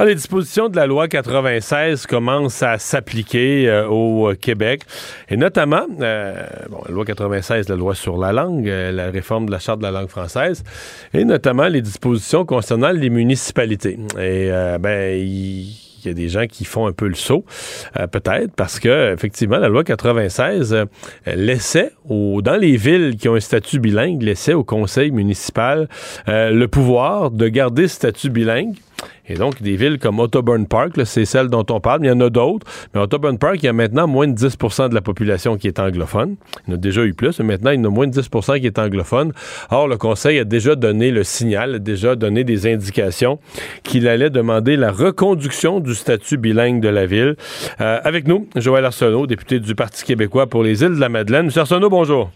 Ah, les dispositions de la loi 96 commencent à s'appliquer euh, au Québec, et notamment, euh, bon, la loi 96, la loi sur la langue, euh, la réforme de la charte de la langue française, et notamment les dispositions concernant les municipalités. Et ben, il y a des gens qui font un peu le saut, peut-être, parce que effectivement, la loi 96 laissait au, dans les villes qui ont un statut bilingue, laissait au conseil municipal le pouvoir de garder ce statut bilingue et donc, des villes comme Autoburn Park, c'est celle dont on parle, mais il y en a d'autres. Mais Autoburn Park, il y a maintenant moins de 10% de la population qui est anglophone. Il y en a déjà eu plus, mais maintenant, il y en a moins de 10% qui est anglophone. Or, le Conseil a déjà donné le signal, a déjà donné des indications qu'il allait demander la reconduction du statut bilingue de la ville. Euh, avec nous, Joël Arsenault, député du Parti québécois pour les îles de la Madeleine. Monsieur Arsenault, bonjour.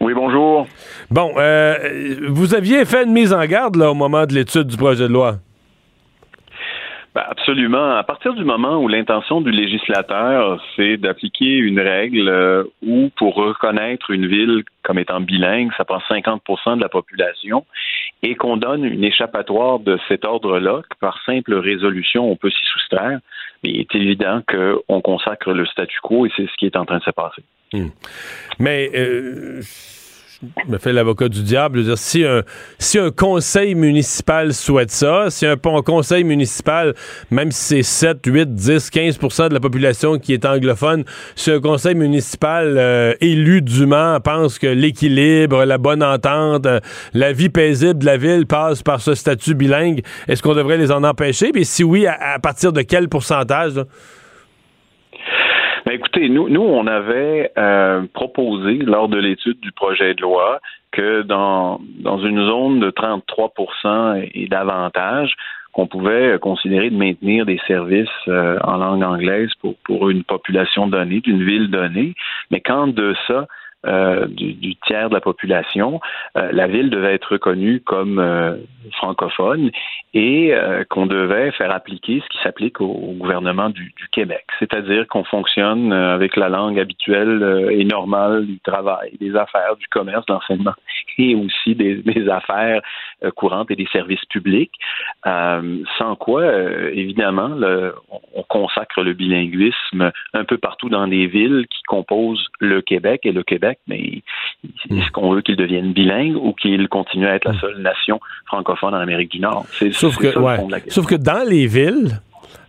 Oui, bonjour. Bon, euh, vous aviez fait une mise en garde là, au moment de l'étude du projet de loi. Absolument. À partir du moment où l'intention du législateur, c'est d'appliquer une règle euh, où, pour reconnaître une ville comme étant bilingue, ça prend 50% de la population, et qu'on donne une échappatoire de cet ordre-là, que par simple résolution, on peut s'y soustraire, mais il est évident qu'on consacre le statu quo et c'est ce qui est en train de se passer. Hmm. Mais euh, me fais l'avocat du diable. Dire, si, un, si un conseil municipal souhaite ça, si un, conseil municipal, même si c'est 7, 8, 10, 15% de la population qui est anglophone, si un conseil municipal euh, élu dûment pense que l'équilibre, la bonne entente, euh, la vie paisible de la ville passe par ce statut bilingue, est-ce qu'on devrait les en empêcher? Et si oui, à, partir de quel pourcentage? Écoutez, nous, nous, on avait euh, proposé lors de l'étude du projet de loi que dans, dans une zone de 33% et davantage, qu'on pouvait considérer de maintenir des services euh, en langue anglaise pour, pour une population donnée, d'une ville donnée, mais quand de ça, euh, du, tiers de la population, euh, la ville devait être reconnue comme euh, francophone et qu'on devait faire appliquer ce qui s'applique au, gouvernement du, Québec, c'est-à-dire qu'on fonctionne avec la langue habituelle et normale du travail, des affaires, du commerce, de l'enseignement et aussi des, affaires courantes et des services publics, sans quoi, évidemment, on consacre le bilinguisme un peu partout dans les villes qui composent le Québec et le Québec mais est-ce qu'on veut qu'ils deviennent bilingues ou qu'ils continuent à être la hmm. seule nation francophone en Amérique du Nord? C'est sauf, que, sauf que dans les villes,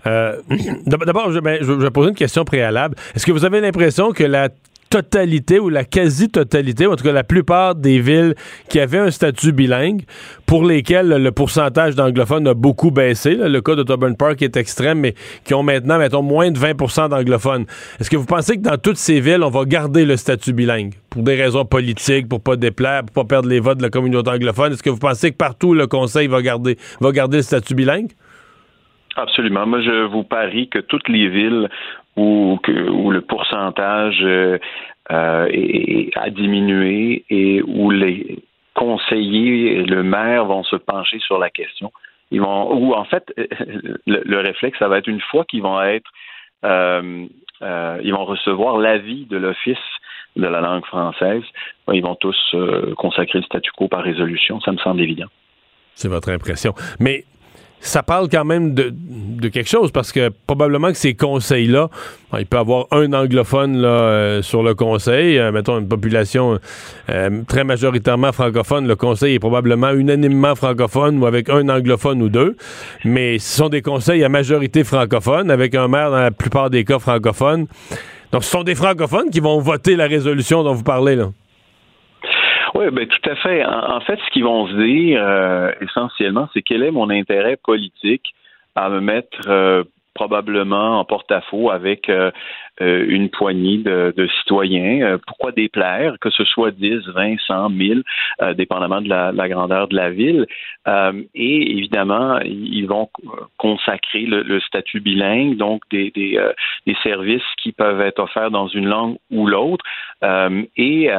euh, D'abord, ben, je, vais poser une question préalable. Est-ce que vous avez l'impression que la totalité ou la quasi-totalité, en tout cas la plupart des villes qui avaient un statut bilingue, pour lesquelles le pourcentage d'anglophones a beaucoup baissé. le cas de Park est extrême, mais qui ont maintenant, mettons, moins de 20% d'anglophones. Est-ce que vous pensez que dans toutes ces villes, on va garder le statut bilingue pour des raisons politiques, pour pas déplaire, pour pas perdre les votes de la communauté anglophone? Est-ce que vous pensez que partout le Conseil va garder, va garder le statut bilingue? Absolument. Moi, je vous parie que toutes les villes où, le pourcentage euh, euh a diminué et où les conseillers et le maire vont se pencher sur la question. Ils vont, ou en fait, le, réflexe, ça va être une fois qu'ils vont être, euh, euh, ils vont recevoir l'avis de l'Office de la langue française, ils vont tous consacrer le statu quo par résolution. Ça me semble évident. C'est votre impression. Mais ça parle quand même de, quelque chose parce que probablement que ces conseils-là, il peut avoir un anglophone là, euh, sur le conseil, euh, mettons une population euh, très majoritairement francophone, le conseil est probablement unanimement francophone ou avec un anglophone ou deux, mais ce sont des conseils à majorité francophone avec un maire dans la plupart des cas francophone. Donc ce sont des francophones qui vont voter la résolution dont vous parlez là. Oui, ben tout à fait. En, fait, ce qu'ils vont se dire euh, essentiellement, c'est quel est mon intérêt politique à me mettre euh, probablement en porte-à-faux avec euh, euh, une poignée de, citoyens. Euh, pourquoi déplaire, que ce soit 10, 20, 100, 1000, dépendamment de la, grandeur de la ville. et évidemment, ils vont consacrer le, statut bilingue, donc des, des, services qui peuvent être offerts dans une langue ou l'autre, et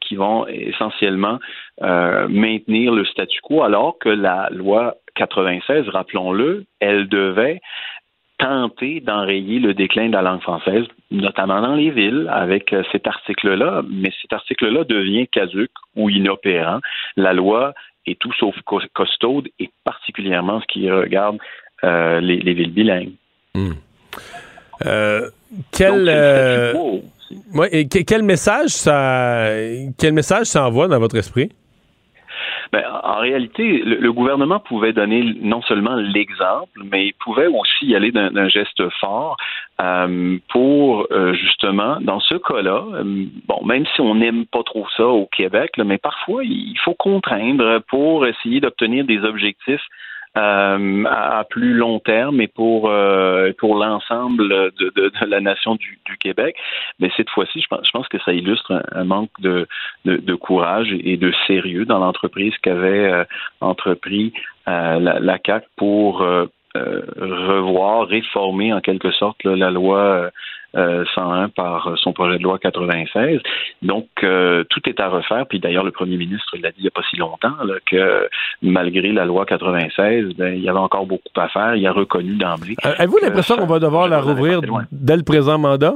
qui vont essentiellement maintenir le statu quo, alors que la loi 96, rappelons-le, elle devait tenter d'enrayer le déclin de la langue française, notamment dans les villes, avec euh, cet article-là. Mais cet article-là devient caduque ou inopérant. La loi est tout sauf costaude, et particulièrement ce qui regarde les, villes bilingues. Quel, et quel message ça quel message ça envoie dans votre esprit? Ben, en réalité, le, gouvernement pouvait donner non seulement l'exemple, mais il pouvait aussi y aller d'un geste fort euh, pour euh, justement, dans ce cas-là, euh, bon, même si on n'aime pas trop ça au Québec, mais parfois il faut contraindre pour essayer d'obtenir des objectifs euh, à, plus long terme et pour euh, pour l'ensemble de, de, de, la nation du, du Québec. Mais cette fois-ci, je pense, je pense que ça illustre un, manque de, de, courage et de sérieux dans l'entreprise qu'avait euh, entrepris la, la CAC pour euh, revoir, réformer en quelque sorte la loi 101 euh, par son projet de loi 96. Donc, euh, tout est à refaire. Puis d'ailleurs, le premier ministre l'a dit il n'y a pas si longtemps que malgré la loi 96, ben, il y avait encore beaucoup à faire. Il a reconnu d'emblée. Avez-vous l'impression qu'on va devoir la rouvrir dès le présent mandat?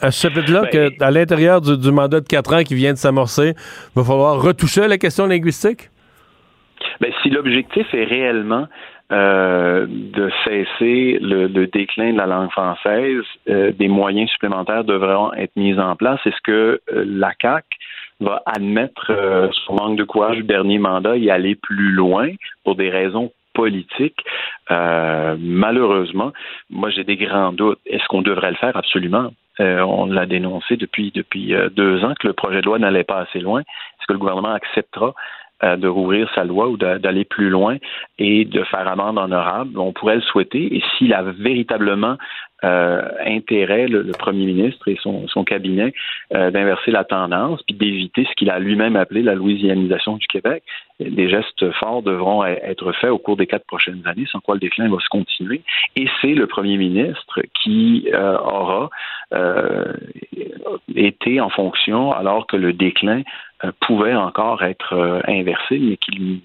À ce chapitre-là, ben, qu'à l'intérieur du, du, mandat de quatre ans qui vient de s'amorcer, il va falloir retoucher la question linguistique? Ben, si l'objectif est réellement euh, de cesser le, déclin de la langue française, euh, des moyens supplémentaires devront être mis en place. Est-ce que euh, la CAC va admettre son manque de courage du dernier mandat et aller plus loin pour des raisons politiques? malheureusement, moi j'ai des grands doutes. Est-ce qu'on devrait le faire? Absolument? on l'a dénoncé depuis depuis deux ans que le projet de loi n'allait pas assez loin. Est-ce que le gouvernement acceptera euh, de rouvrir sa loi ou d'aller plus loin et de faire amende honorable. On pourrait le souhaiter. Et s'il a véritablement euh, intérêt, le, premier ministre et son, cabinet, euh, d'inverser la tendance, puis d'éviter ce qu'il a lui-même appelé la louisianisation du Québec, des gestes forts devront e-, être faits au cours des quatre prochaines années, sans quoi le déclin va se continuer. Et c'est le premier ministre qui aura été en fonction alors que le déclin euh, pouvait encore être euh, inversé, mais qu'il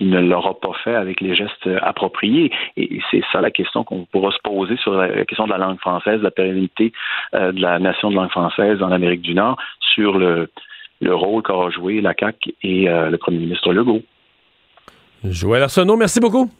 ne l'aura pas fait avec les gestes appropriés. Et c'est ça la question qu'on pourra se poser sur la question de la langue française, la pérennité euh, de la nation de langue française en Amérique du Nord, sur le, le rôle qu'aura joué la CAQ et le premier ministre Legault. Joël Arsenault, merci beaucoup.